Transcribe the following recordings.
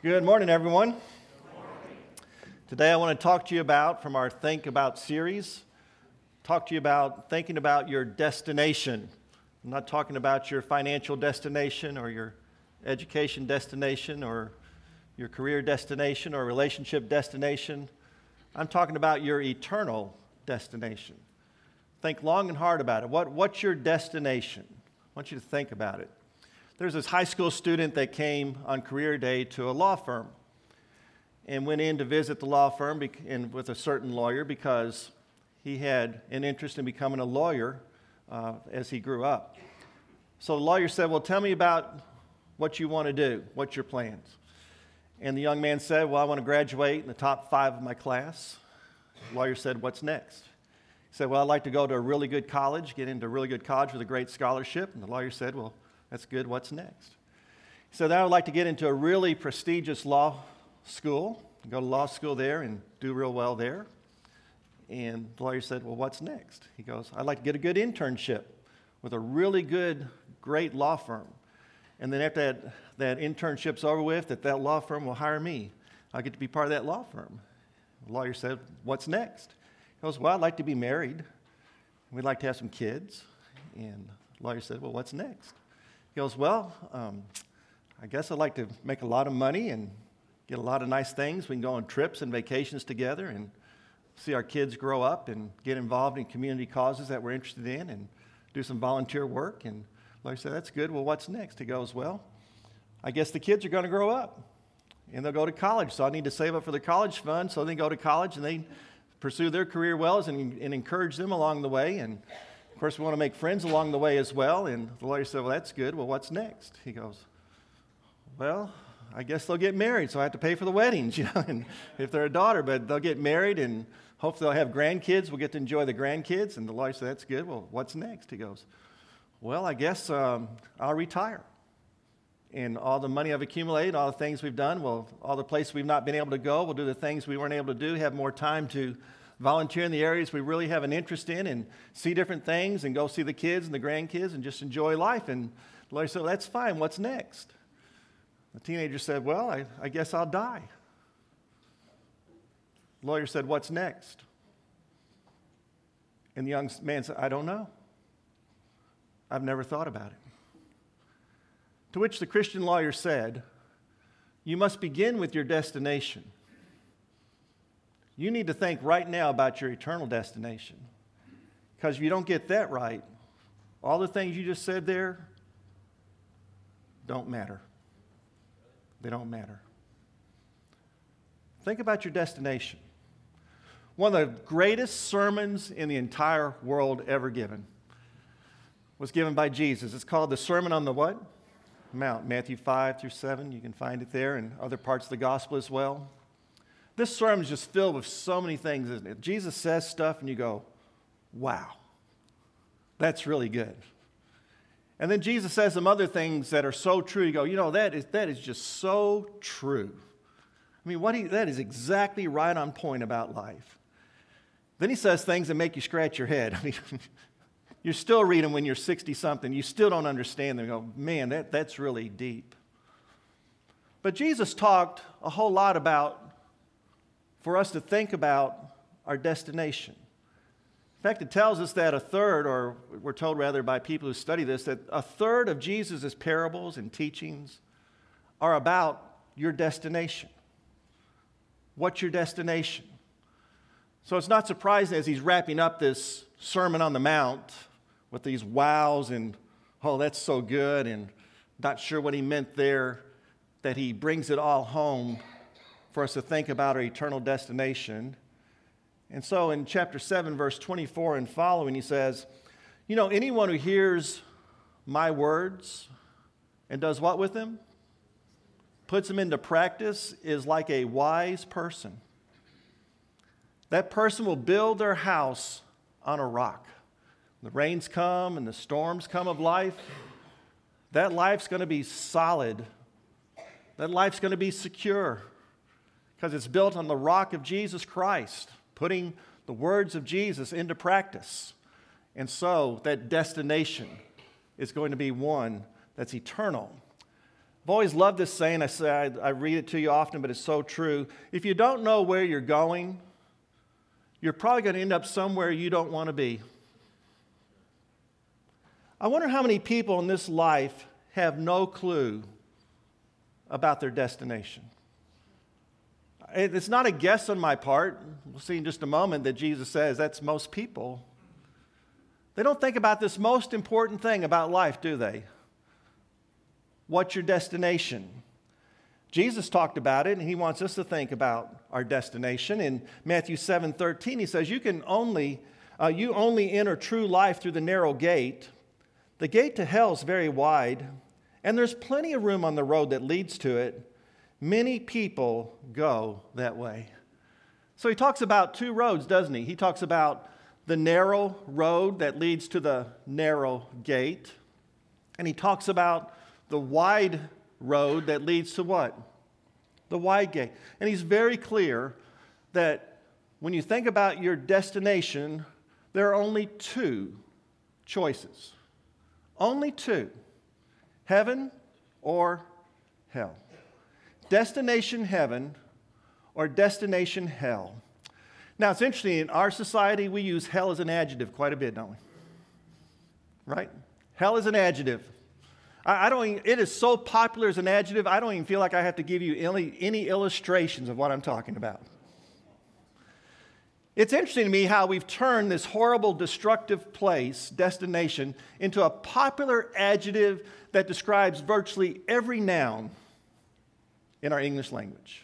Good morning, everyone. Today, I want to talk to you about, from our Think About series, talk to you about thinking about your destination. I'm not talking about your financial destination or your education destination or your career destination or relationship destination. I'm talking about your eternal destination. Think long and hard about it. What, what's your destination? I want you to think about it. There's this high school student that came on career day to a law firm and went in to visit the law firm and with a certain lawyer because he had an interest in becoming a lawyer uh, as he grew up. So the lawyer said, Well, tell me about what you want to do. What's your plans? And the young man said, Well, I want to graduate in the top five of my class. The lawyer said, What's next? He said, Well, I'd like to go to a really good college, get into a really good college with a great scholarship. And the lawyer said, Well, that's good. What's next? He said, I would like to get into a really prestigious law school, go to law school there and do real well there. And the lawyer said, Well, what's next? He goes, I'd like to get a good internship with a really good, great law firm. And then after that, that internship's over with, that that law firm will hire me. I get to be part of that law firm. The lawyer said, What's next? He goes, Well, I'd like to be married. We'd like to have some kids. And the lawyer said, Well, what's next? He goes, Well, um, I guess I'd like to make a lot of money and get a lot of nice things. We can go on trips and vacations together and see our kids grow up and get involved in community causes that we're interested in and do some volunteer work. And lawyer said, That's good. Well, what's next? He goes, Well, I guess the kids are going to grow up and they'll go to college. So I need to save up for the college fund so they go to college and they pursue their career well and, and encourage them along the way. And of course, we want to make friends along the way as well. And the lawyer said, Well, that's good. Well, what's next? He goes, Well, I guess they'll get married, so I have to pay for the weddings, you know, and if they're a daughter, but they'll get married and hopefully they'll have grandkids. We'll get to enjoy the grandkids. And the lawyer said, That's good. Well, what's next? He goes, Well, I guess um, I'll retire and all the money I've accumulated, all the things we've done, well, all the places we've not been able to go, we'll do the things we weren't able to do, have more time to volunteer in the areas we really have an interest in and see different things and go see the kids and the grandkids and just enjoy life. And the lawyer said, That's fine. What's next? The teenager said, Well, I, I guess I'll die. The lawyer said, What's next? And the young man said, I don't know. I've never thought about it. To which the Christian lawyer said, You must begin with your destination. You need to think right now about your eternal destination. Because if you don't get that right, all the things you just said there don't matter. They don't matter. Think about your destination. One of the greatest sermons in the entire world ever given was given by Jesus. It's called the Sermon on the what? Mount, Matthew 5 through 7. You can find it there and other parts of the gospel as well. This sermon is just filled with so many things, isn't it? Jesus says stuff and you go, wow, that's really good. And then Jesus says some other things that are so true. You go, you know, that is, that is just so true. I mean, what he, that is exactly right on point about life. Then he says things that make you scratch your head. I mean, you're still reading when you're 60 something. You still don't understand them. You go, man, that, that's really deep. But Jesus talked a whole lot about for us to think about our destination. In fact, it tells us that a third, or we're told rather by people who study this, that a third of Jesus' parables and teachings are about your destination. What's your destination? So it's not surprising as he's wrapping up this Sermon on the Mount with these wows and, oh, that's so good, and not sure what he meant there, that he brings it all home for us to think about our eternal destination. And so in chapter 7, verse 24 and following, he says, You know, anyone who hears my words and does what with them? Puts them into practice is like a wise person. That person will build their house on a rock. The rains come and the storms come of life. That life's going to be solid. That life's going to be secure because it's built on the rock of Jesus Christ, putting the words of Jesus into practice. And so that destination is going to be one that's eternal. I've always loved this saying. I, say, I, I read it to you often, but it's so true. If you don't know where you're going, you're probably going to end up somewhere you don't want to be. I wonder how many people in this life have no clue about their destination. It's not a guess on my part. We'll see in just a moment that Jesus says that's most people. They don't think about this most important thing about life, do they? What's your destination? Jesus talked about it, and he wants us to think about our destination. In Matthew 7 13, he says, You can only, uh, you only enter true life through the narrow gate. The gate to hell is very wide, and there's plenty of room on the road that leads to it. Many people go that way. So he talks about two roads, doesn't he? He talks about the narrow road that leads to the narrow gate, and he talks about the wide road that leads to what? The wide gate. And he's very clear that when you think about your destination, there are only two choices. Only two heaven or hell. Destination heaven or destination hell. Now, it's interesting, in our society, we use hell as an adjective quite a bit, don't we? Right? Hell is an adjective. I, don't it is so popular as an adjective, I don't even feel like I have to give you any, any illustrations of what I'm talking about. It's interesting to me how we've turned this horrible, destructive place, destination, into a popular adjective that describes virtually every noun in our English language.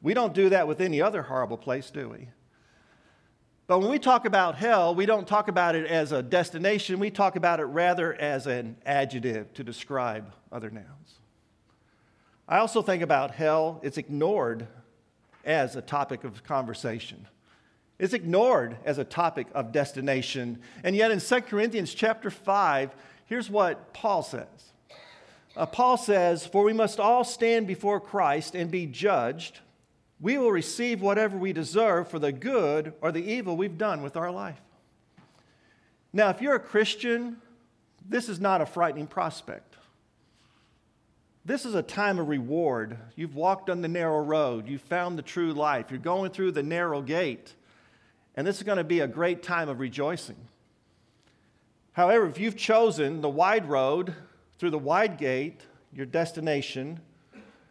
We don't do that with any other horrible place, do we? But when we talk about hell, we don't talk about it as a destination, we talk about it rather as an adjective to describe other nouns. I also think about hell, it's ignored as a topic of conversation. It's ignored as a topic of destination. And yet in 2 Corinthians chapter 5, here's what Paul says. Uh, Paul says, For we must all stand before Christ and be judged we will receive whatever we deserve for the good or the evil we've done with our life. Now, if you're a Christian, this is not a frightening prospect. This is a time of reward. You've walked on the narrow road, you've found the true life, you're going through the narrow gate, and this is going to be a great time of rejoicing. However, if you've chosen the wide road through the wide gate, your destination,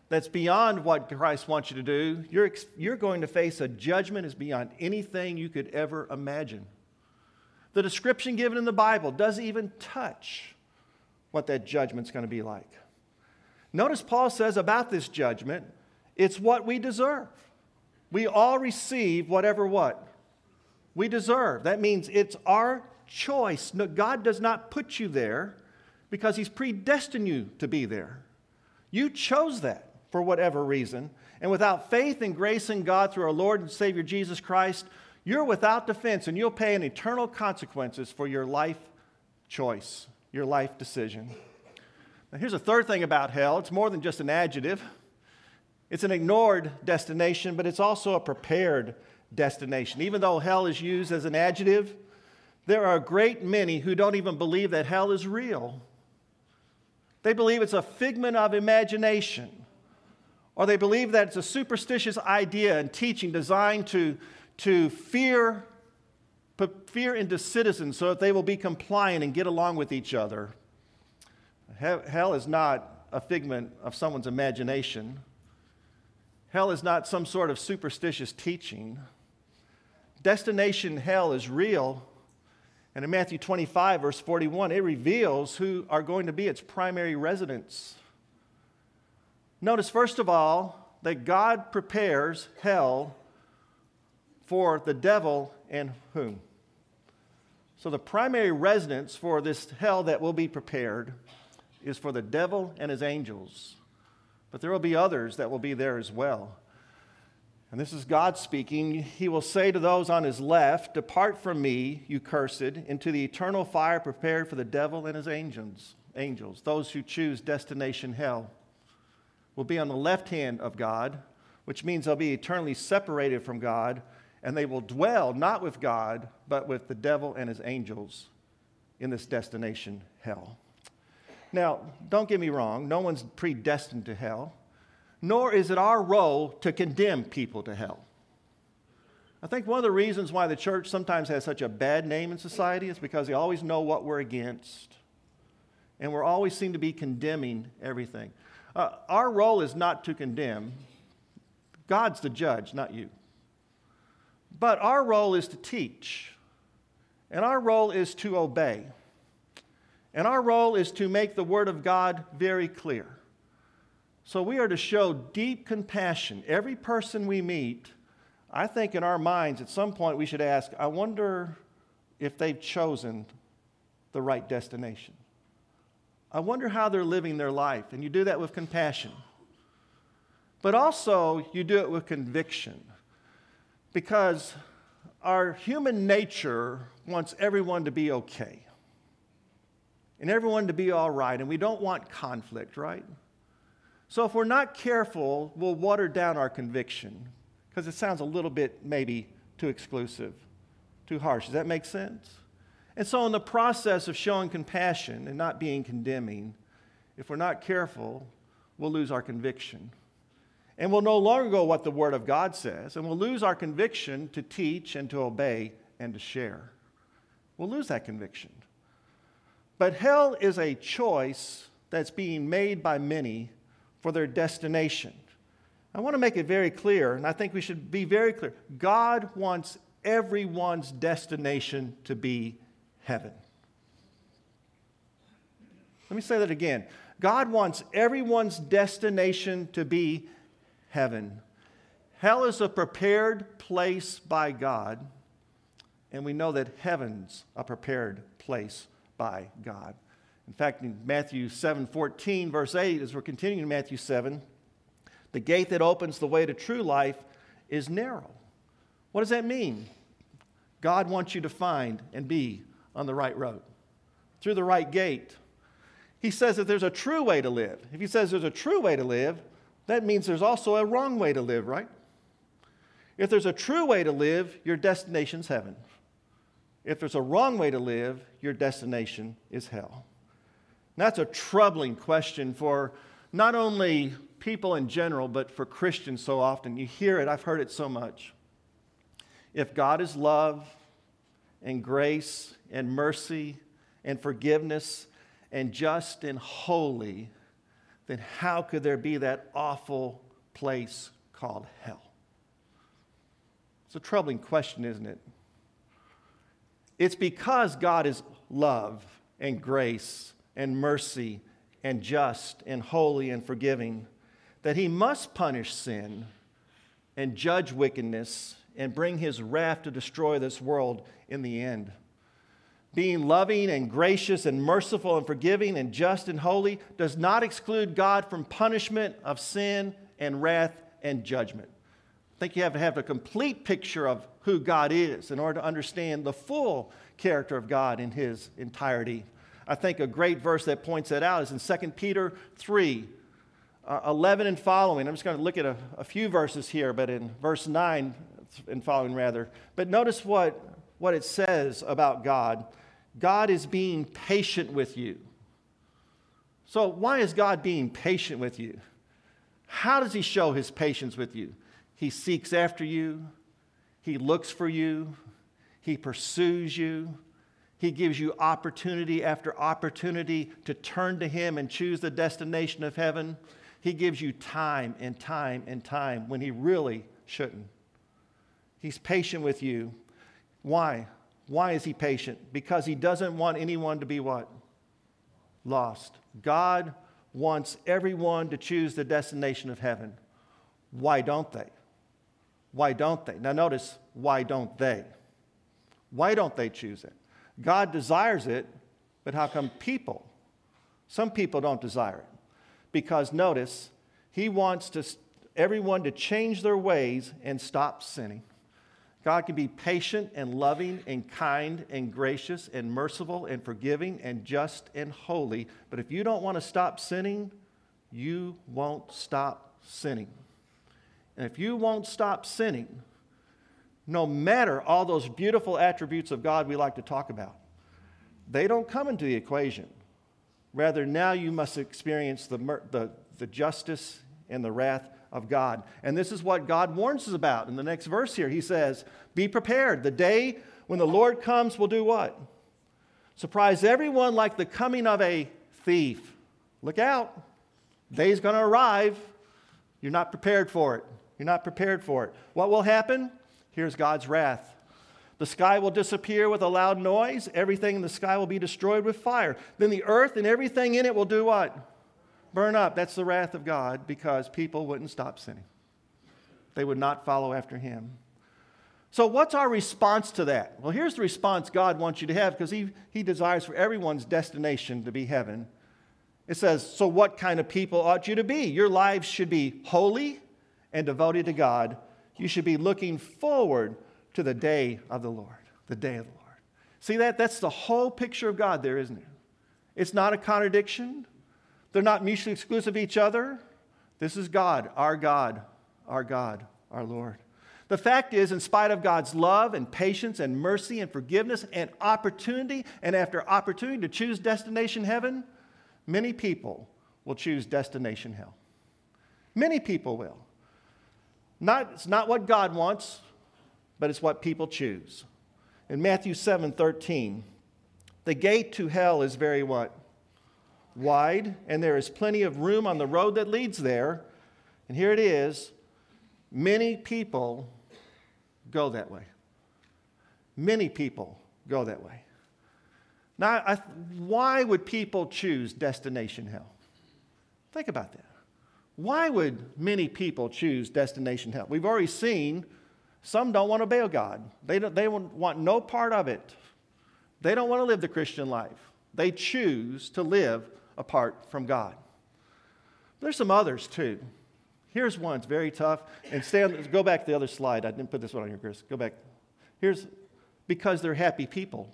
that's beyond what Christ wants you to do, you're, you're going to face a judgment is beyond anything you could ever imagine. The description given in the Bible doesn't even touch what that judgment's going to be like. Notice Paul says about this judgment, it's what we deserve. We all receive whatever what we deserve. That means it's our choice. No, God does not put you there because he's predestined you to be there. You chose that for whatever reason, and without faith and grace in God through our Lord and Savior Jesus Christ, you're without defense and you'll pay an eternal consequences for your life choice, your life decision. Now, here's a third thing about hell it's more than just an adjective, it's an ignored destination, but it's also a prepared destination. Even though hell is used as an adjective, there are a great many who don't even believe that hell is real. They believe it's a figment of imagination or they believe that it's a superstitious idea and teaching designed to, to fear, put fear into citizens so that they will be compliant and get along with each other. Hell is not a figment of someone's imagination. Hell is not some sort of superstitious teaching. Destination hell is real. And in Matthew 25, verse 41, it reveals who are going to be its primary residents. Notice, first of all, that God prepares hell for the devil and whom? So, the primary residence for this hell that will be prepared is for the devil and his angels. But there will be others that will be there as well. And this is God speaking. He will say to those on his left, Depart from me, you cursed, into the eternal fire prepared for the devil and his angels, angels, those who choose destination hell will be on the left hand of God, which means they'll be eternally separated from God, and they will dwell not with God, but with the devil and his angels in this destination, hell. Now, don't get me wrong, no one's predestined to hell, nor is it our role to condemn people to hell. I think one of the reasons why the church sometimes has such a bad name in society is because they always know what we're against. And we're always seem to be condemning everything. Uh, our role is not to condemn, God's the judge, not you. But our role is to teach, and our role is to obey. And our role is to make the Word of God very clear. So we are to show deep compassion. Every person we meet, I think in our minds at some point we should ask, I wonder if they've chosen the right destination. I wonder how they're living their life. And you do that with compassion. But also, you do it with conviction. Because our human nature wants everyone to be okay and everyone to be all right, and we don't want conflict, right? So if we're not careful, we'll water down our conviction because it sounds a little bit maybe too exclusive, too harsh. Does that make sense? And so, in the process of showing compassion and not being condemning, if we're not careful, we'll lose our conviction. And we'll no longer go what the Word of God says, and we'll lose our conviction to teach and to obey and to share. We'll lose that conviction. But hell is a choice that's being made by many for their destination. I want to make it very clear, and I think we should be very clear. God wants everyone's destination to be heaven. Let me say that again. God wants everyone's destination to be heaven. Hell is a prepared place by God, and we know that heaven's a prepared place by God. In fact, in Matthew 7 14, verse 8, as we're continuing in Matthew 7, the gate that opens the way to true life is narrow. What does that mean? God wants you to find and be on the right road, through the right gate. He says that there's a true way to live. If he says there's a true way to live, that means there's also a wrong way to live, right? If there's a true way to live, your destination's heaven. If there's a wrong way to live, your destination is hell. That's a troubling question for not only people in general, but for Christians so often. You hear it, I've heard it so much. If God is love and grace and mercy and forgiveness and just and holy, then how could there be that awful place called hell? It's a troubling question, isn't it? It's because God is love and grace and mercy and just and holy and forgiving that he must punish sin and judge wickedness and bring his wrath to destroy this world in the end. Being loving and gracious and merciful and forgiving and just and holy does not exclude God from punishment of sin and wrath and judgment I think you have to have a complete picture of who God is in order to understand the full character of God in his entirety. I think a great verse that points that out is in 2 Peter 3 uh, 11 and following. I'm just going to look at a, a few verses here, but in verse 9 and following, rather. But notice what, what it says about God God is being patient with you. So, why is God being patient with you? How does he show his patience with you? He seeks after you, He looks for you, He pursues you. He gives you opportunity after opportunity to turn to Him and choose the destination of heaven. He gives you time and time and time when He really shouldn't. He's patient with you. Why? Why is He patient? Because He doesn't want anyone to be what? Lost. God wants everyone to choose the destination of heaven. Why don't they? Why don't they? Now, notice, why don't they? Why don't they choose it? God desires it, but how come people? Some people don't desire it. Because notice, He wants to, everyone to change their ways and stop sinning. God can be patient and loving and kind and gracious and merciful and forgiving and just and holy. But if you don't want to stop sinning, you won't stop sinning. And if you won't stop sinning, no matter all those beautiful attributes of God we like to talk about, they don't come into the equation. Rather, now you must experience the, the, the justice and the wrath of God. And this is what God warns us about in the next verse here. He says, Be prepared. The day when the Lord comes will do what? Surprise everyone like the coming of a thief. Look out. Day's going to arrive. You're not prepared for it. You're not prepared for it. What will happen? Here's God's wrath. The sky will disappear with a loud noise. Everything in the sky will be destroyed with fire. Then the earth and everything in it will do what? Burn up. That's the wrath of God because people wouldn't stop sinning. They would not follow after him. So, what's our response to that? Well, here's the response God wants you to have because he, he desires for everyone's destination to be heaven. It says, So, what kind of people ought you to be? Your lives should be holy and devoted to God. You should be looking forward to the day of the Lord. The day of the Lord. See that? That's the whole picture of God there, isn't it? It's not a contradiction. They're not mutually exclusive of each other. This is God, our God, our God, our Lord. The fact is, in spite of God's love and patience and mercy and forgiveness and opportunity, and after opportunity to choose destination heaven, many people will choose destination hell. Many people will. Not, it's not what God wants, but it's what people choose. In Matthew 7 13, the gate to hell is very what? Wide, and there is plenty of room on the road that leads there. And here it is many people go that way. Many people go that way. Now, I, why would people choose destination hell? Think about that. Why would many people choose destination hell? We've already seen some don't want to obey God. They, don't, they want no part of it. They don't want to live the Christian life. They choose to live apart from God. There's some others too. Here's one, it's very tough. And stand, go back to the other slide. I didn't put this one on here, Chris. Go back. Here's because they're happy people.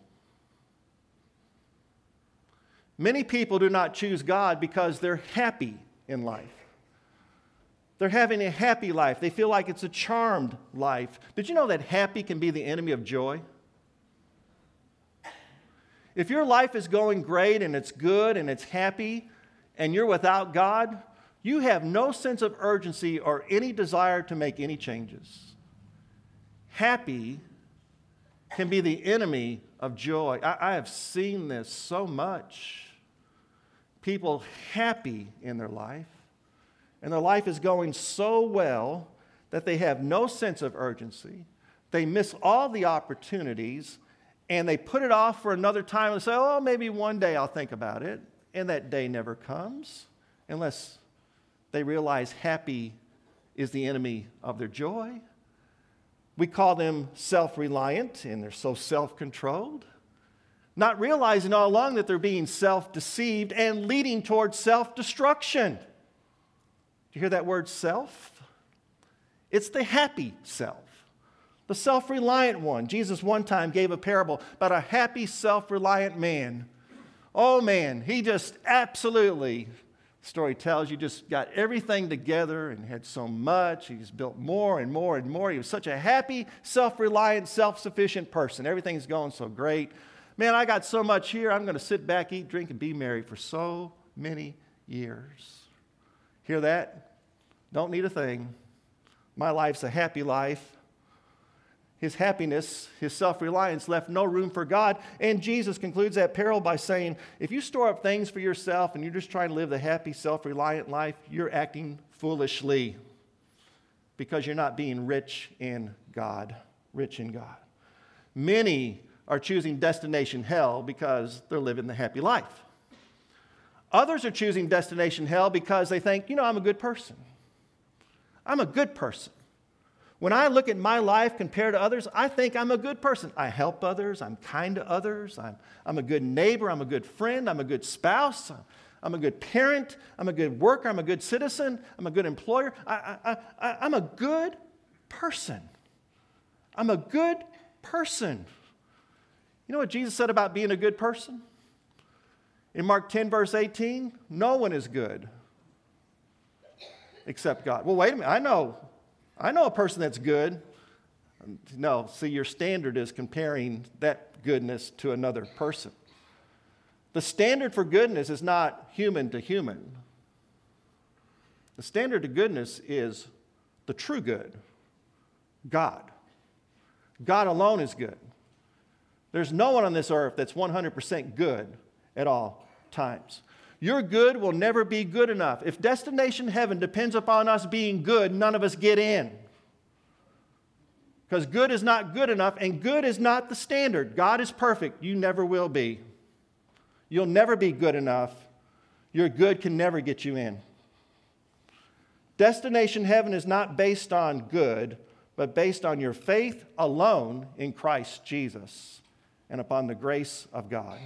Many people do not choose God because they're happy in life. They're having a happy life. They feel like it's a charmed life. Did you know that happy can be the enemy of joy? If your life is going great and it's good and it's happy and you're without God, you have no sense of urgency or any desire to make any changes. Happy can be the enemy of joy. I, I have seen this so much. People happy in their life and their life is going so well that they have no sense of urgency. They miss all the opportunities and they put it off for another time and say, oh, maybe one day I'll think about it. And that day never comes unless they realize happy is the enemy of their joy. We call them self reliant and they're so self controlled, not realizing all along that they're being self deceived and leading towards self destruction. You hear that word self? It's the happy self, the self reliant one. Jesus one time gave a parable about a happy, self reliant man. Oh man, he just absolutely, story tells you, just got everything together and had so much. He's built more and more and more. He was such a happy, self reliant, self sufficient person. Everything's going so great. Man, I got so much here. I'm going to sit back, eat, drink, and be merry for so many years. Hear that? Don't need a thing. My life's a happy life. His happiness, his self reliance left no room for God. And Jesus concludes that parable by saying, if you store up things for yourself and you're just trying to live the happy, self reliant life, you're acting foolishly because you're not being rich in God. Rich in God. Many are choosing destination hell because they're living the happy life. Others are choosing destination hell because they think, you know, I'm a good person. I'm a good person. When I look at my life compared to others, I think I'm a good person. I help others, I'm kind to others, I'm, I'm a good neighbor, I'm a good friend, I'm a good spouse, I'm a good parent, I'm a good worker, I'm a good citizen, I'm a good employer. I, I, I, I'm a good person. I'm a good person. You know what Jesus said about being a good person? In Mark 10, verse 18, no one is good except God. Well, wait a minute. I know. I know a person that's good. No, see, your standard is comparing that goodness to another person. The standard for goodness is not human to human. The standard of goodness is the true good God. God alone is good. There's no one on this earth that's 100% good at all times. Your good will never be good enough. If destination heaven depends upon us being good, none of us get in. Because good is not good enough, and good is not the standard. God is perfect. You never will be. You'll never be good enough. Your good can never get you in. Destination heaven is not based on good, but based on your faith alone in Christ Jesus and upon the grace of God.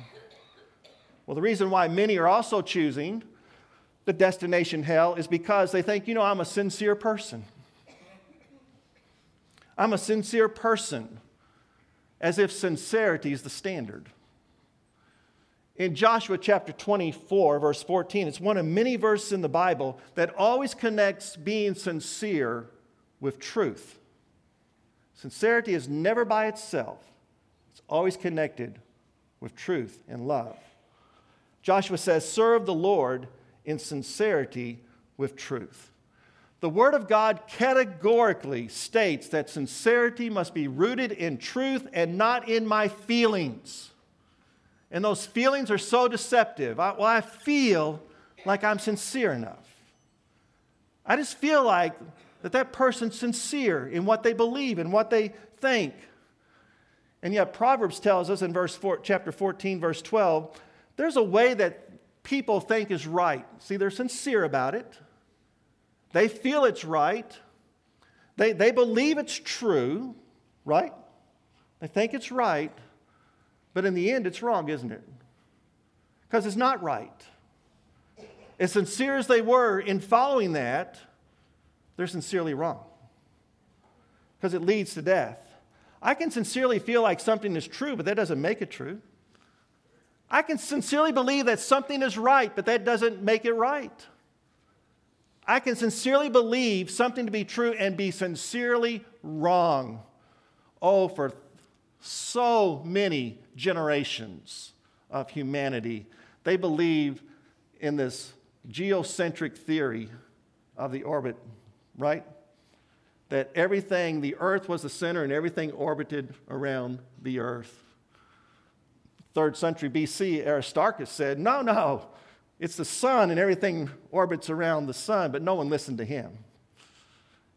Well, the reason why many are also choosing the destination hell is because they think, you know, I'm a sincere person. I'm a sincere person, as if sincerity is the standard. In Joshua chapter 24, verse 14, it's one of many verses in the Bible that always connects being sincere with truth. Sincerity is never by itself, it's always connected with truth and love. Joshua says, Serve the Lord in sincerity with truth. The Word of God categorically states that sincerity must be rooted in truth and not in my feelings. And those feelings are so deceptive. I, well, I feel like I'm sincere enough. I just feel like that that person's sincere in what they believe and what they think. And yet Proverbs tells us in verse four, chapter 14 verse 12, there's a way that people think is right. See, they're sincere about it. They feel it's right. They, they believe it's true, right? They think it's right. But in the end, it's wrong, isn't it? Because it's not right. As sincere as they were in following that, they're sincerely wrong. Because it leads to death. I can sincerely feel like something is true, but that doesn't make it true. I can sincerely believe that something is right, but that doesn't make it right. I can sincerely believe something to be true and be sincerely wrong. Oh, for so many generations of humanity, they believe in this geocentric theory of the orbit, right? That everything, the earth was the center and everything orbited around the earth. Third century BC, Aristarchus said, No, no, it's the sun and everything orbits around the sun, but no one listened to him.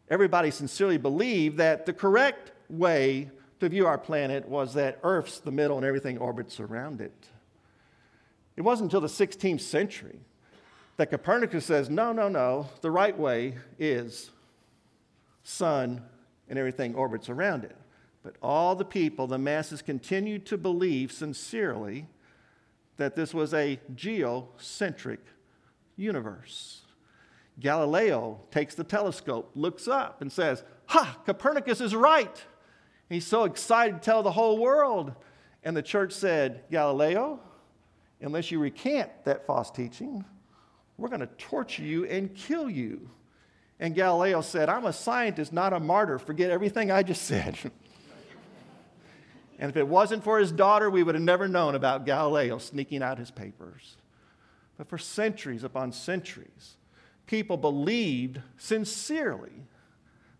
Everybody sincerely believed that the correct way to view our planet was that Earth's the middle and everything orbits around it. It wasn't until the 16th century that Copernicus says, no, no, no, the right way is sun and everything orbits around it. But all the people, the masses, continued to believe sincerely that this was a geocentric universe. Galileo takes the telescope, looks up, and says, Ha, Copernicus is right. He's so excited to tell the whole world. And the church said, Galileo, unless you recant that false teaching, we're going to torture you and kill you. And Galileo said, I'm a scientist, not a martyr. Forget everything I just said. and if it wasn't for his daughter, we would have never known about Galileo sneaking out his papers. But for centuries upon centuries, people believed sincerely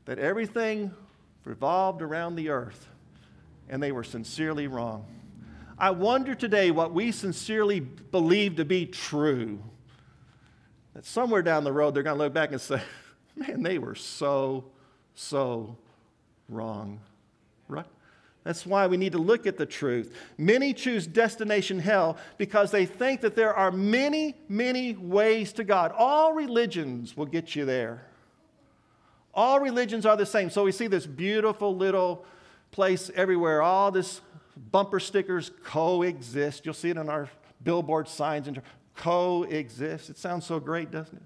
that everything revolved around the earth, and they were sincerely wrong. I wonder today what we sincerely believe to be true. That somewhere down the road they're going to look back and say, man, they were so, so wrong. Right? That's why we need to look at the truth. Many choose destination hell because they think that there are many, many ways to God. All religions will get you there. All religions are the same. So we see this beautiful little place everywhere. All this bumper stickers coexist. You'll see it on our billboard signs and coexist. It sounds so great, doesn't it?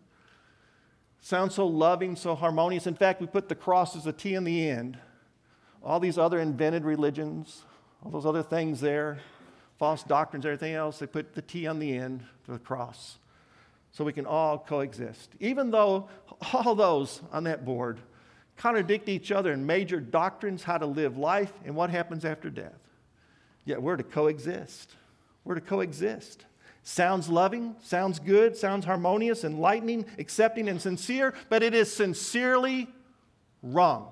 Sounds so loving, so harmonious. In fact, we put the cross as a T in the end. All these other invented religions, all those other things there, false doctrines, everything else, they put the T on the end for the cross so we can all coexist. Even though all those on that board contradict each other in major doctrines, how to live life, and what happens after death. Yet we're to coexist. We're to coexist. Sounds loving, sounds good, sounds harmonious, enlightening, accepting, and sincere, but it is sincerely wrong.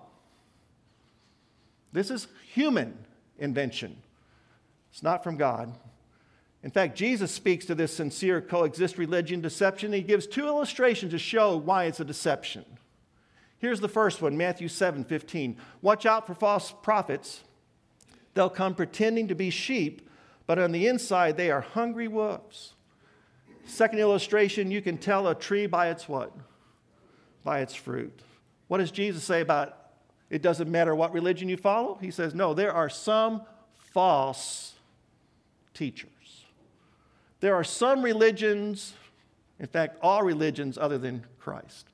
This is human invention, it's not from God. In fact, Jesus speaks to this sincere coexist religion deception. He gives two illustrations to show why it's a deception. Here's the first one Matthew 7 15. Watch out for false prophets. They'll come pretending to be sheep but on the inside they are hungry wolves. Second illustration, you can tell a tree by its what? By its fruit. What does Jesus say about it doesn't matter what religion you follow? He says, no, there are some false teachers. There are some religions, in fact, all religions other than Christ,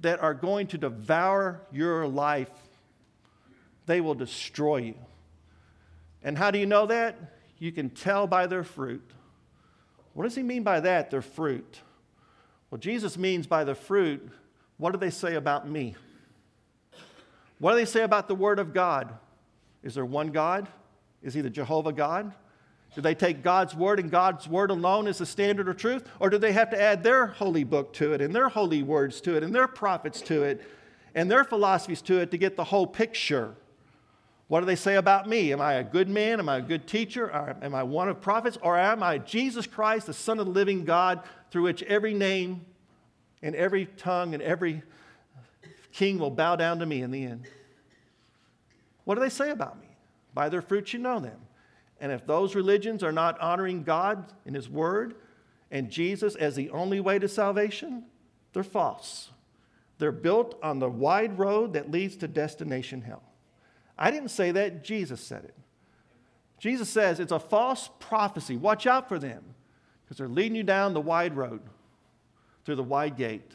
that are going to devour your life. They will destroy you. And how do you know that? You can tell by their fruit. What does he mean by that, their fruit? Well, Jesus means by the fruit, what do they say about me? What do they say about the Word of God? Is there one God? Is he the Jehovah God? Do they take God's Word and God's Word alone as the standard of truth? Or do they have to add their holy book to it and their holy words to it and their prophets to it and their philosophies to it to get the whole picture? What do they say about me? Am I a good man? Am I a good teacher? Am I one of prophets? Or am I Jesus Christ, the Son of the living God, through which every name and every tongue and every king will bow down to me in the end? What do they say about me? By their fruits you know them. And if those religions are not honoring God in His Word and Jesus as the only way to salvation, they're false. They're built on the wide road that leads to destination hell. I didn't say that, Jesus said it. Jesus says it's a false prophecy. Watch out for them because they're leading you down the wide road through the wide gate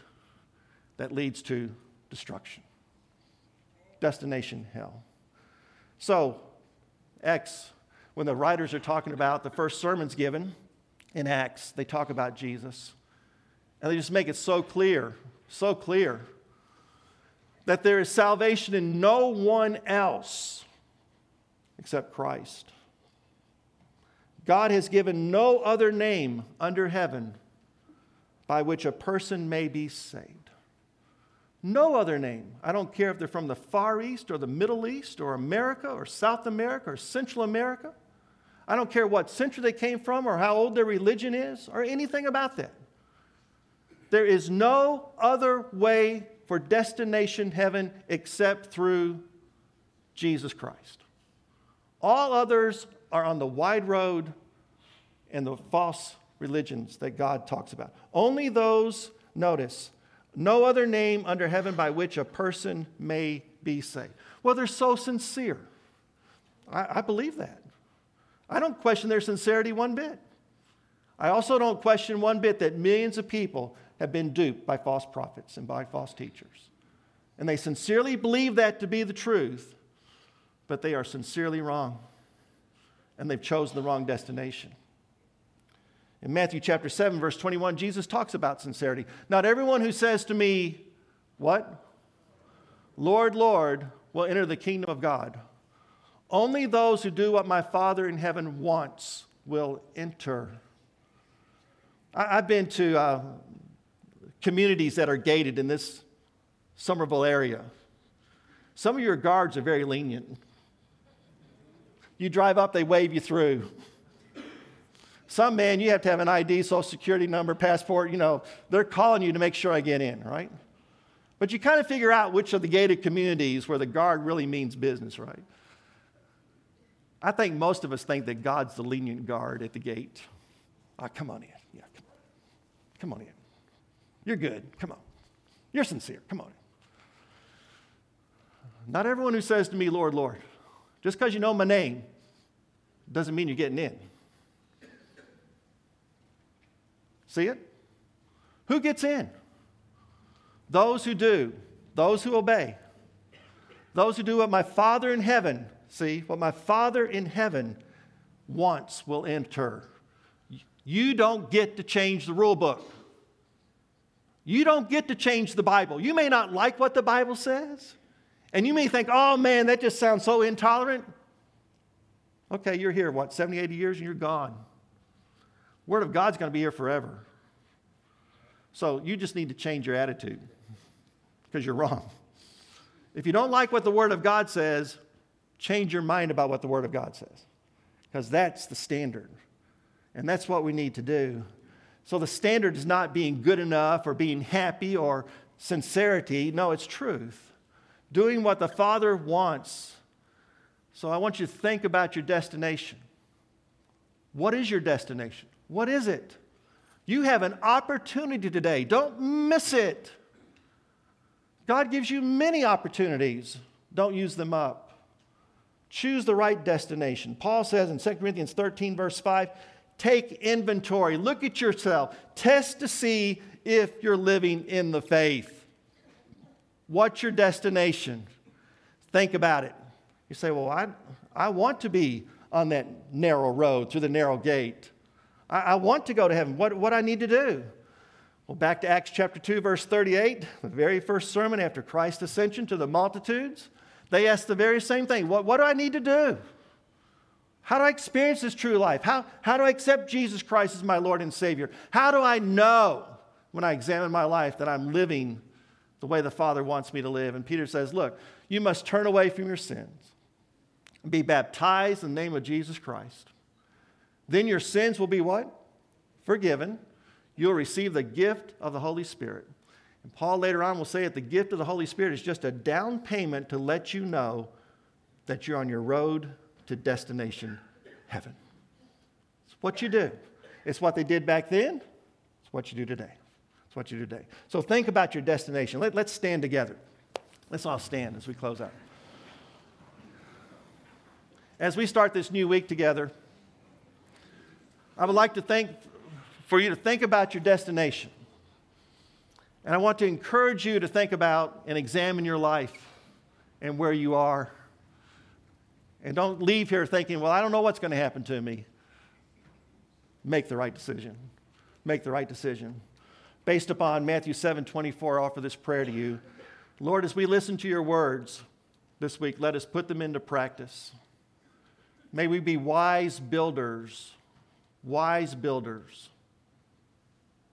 that leads to destruction. Destination hell. So, Acts, when the writers are talking about the first sermons given in Acts, they talk about Jesus. And they just make it so clear, so clear that there is salvation in no one else except Christ. God has given no other name under heaven by which a person may be saved. No other name. I don't care if they're from the Far East or the Middle East or America or South America or Central America. I don't care what century they came from or how old their religion is or anything about that. There is no other way for destination heaven except through Jesus Christ. All others are on the wide road and the false religions that God talks about. Only those, notice, no other name under heaven by which a person may be saved. Well, they're so sincere. I, I believe that. I don't question their sincerity one bit. I also don't question one bit that millions of people have been duped by false prophets and by false teachers. And they sincerely believe that to be the truth, but they are sincerely wrong. And they've chosen the wrong destination. In Matthew chapter 7, verse 21, Jesus talks about sincerity. Not everyone who says to me, What? Lord, Lord, will enter the kingdom of God. Only those who do what my Father in heaven wants will enter. I, have been to uh, communities that are gated in this Somerville area. Some of your guards are very lenient. You drive up, they wave you through. Some man, you have to have an ID, social security number, passport, you know, they're calling you to make sure I get in, right? But you kind of figure out which of the gated communities where the guard really means business, right? I think most of us think that God's the lenient guard at the gate. Oh, come on in. Yeah, come on. Come on in. You're good. Come on. You're sincere. Come on. In. Not everyone who says to me, Lord, Lord, just because you know my name doesn't mean you're getting in. See it? Who gets in? Those who do, those who obey, those who do what my Father in heaven, see, what my Father in heaven wants will enter. You don't get to change the rule book. You don't get to change the Bible. You may not like what the Bible says, and you may think, oh man, that just sounds so intolerant. Okay, you're here, what, 70, 80 years, and you're gone. Word of God's going to be here forever. So you just need to change your attitude because you're wrong. If you don't like what the Word of God says, change your mind about what the Word of God says because that's the standard. And that's what we need to do. So the standard is not being good enough or being happy or sincerity. No, it's truth. Doing what the Father wants. So I want you to think about your destination. What is your destination? What is it? You have an opportunity today. Don't miss it. God gives you many opportunities. Don't use them up. Choose the right destination. Paul says in 2 Corinthians 13, verse 5, take inventory. Look at yourself. Test to see if you're living in the faith. What's your destination? Think about it. You say, well, I, I want to be on that narrow road through the narrow gate. I, I want to go to heaven. What, what I need to do? Well, back to Acts chapter 2, verse 38, the very first sermon after Christ's ascension to the multitudes. They asked the very same thing What, what do I need to do? How do I experience this true life? How, how do I accept Jesus Christ as my Lord and Savior? How do I know when I examine my life that I'm living the way the Father wants me to live? And Peter says, Look, you must turn away from your sins, be baptized in the name of Jesus Christ. Then your sins will be what? Forgiven. You'll receive the gift of the Holy Spirit. And Paul later on will say that the gift of the Holy Spirit is just a down payment to let you know that you're on your road to destination heaven. It's what you do. It's what they did back then. It's what you do today. It's what you do today. So think about your destination. Let, let's stand together. Let's all stand as we close out. As we start this new week together, I would like to think for you to think about your destination. And I want to encourage you to think about and examine your life and where you are. And don't leave here thinking, well, I don't know what's going to happen to me. Make the right decision. Make the right decision. Based upon Matthew 7 24, I offer this prayer to you. Lord, as we listen to your words this week, let us put them into practice. May we be wise builders, wise builders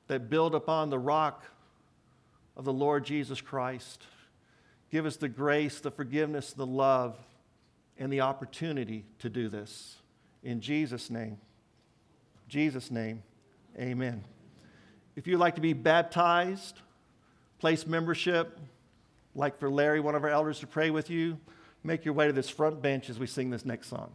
that build upon the rock of the Lord Jesus Christ. Give us the grace, the forgiveness, the love, and the opportunity to do this. In Jesus' name. Jesus' name, amen. If you'd like to be baptized, place membership, like for Larry, one of our elders, to pray with you, make your way to this front bench as we sing this next song.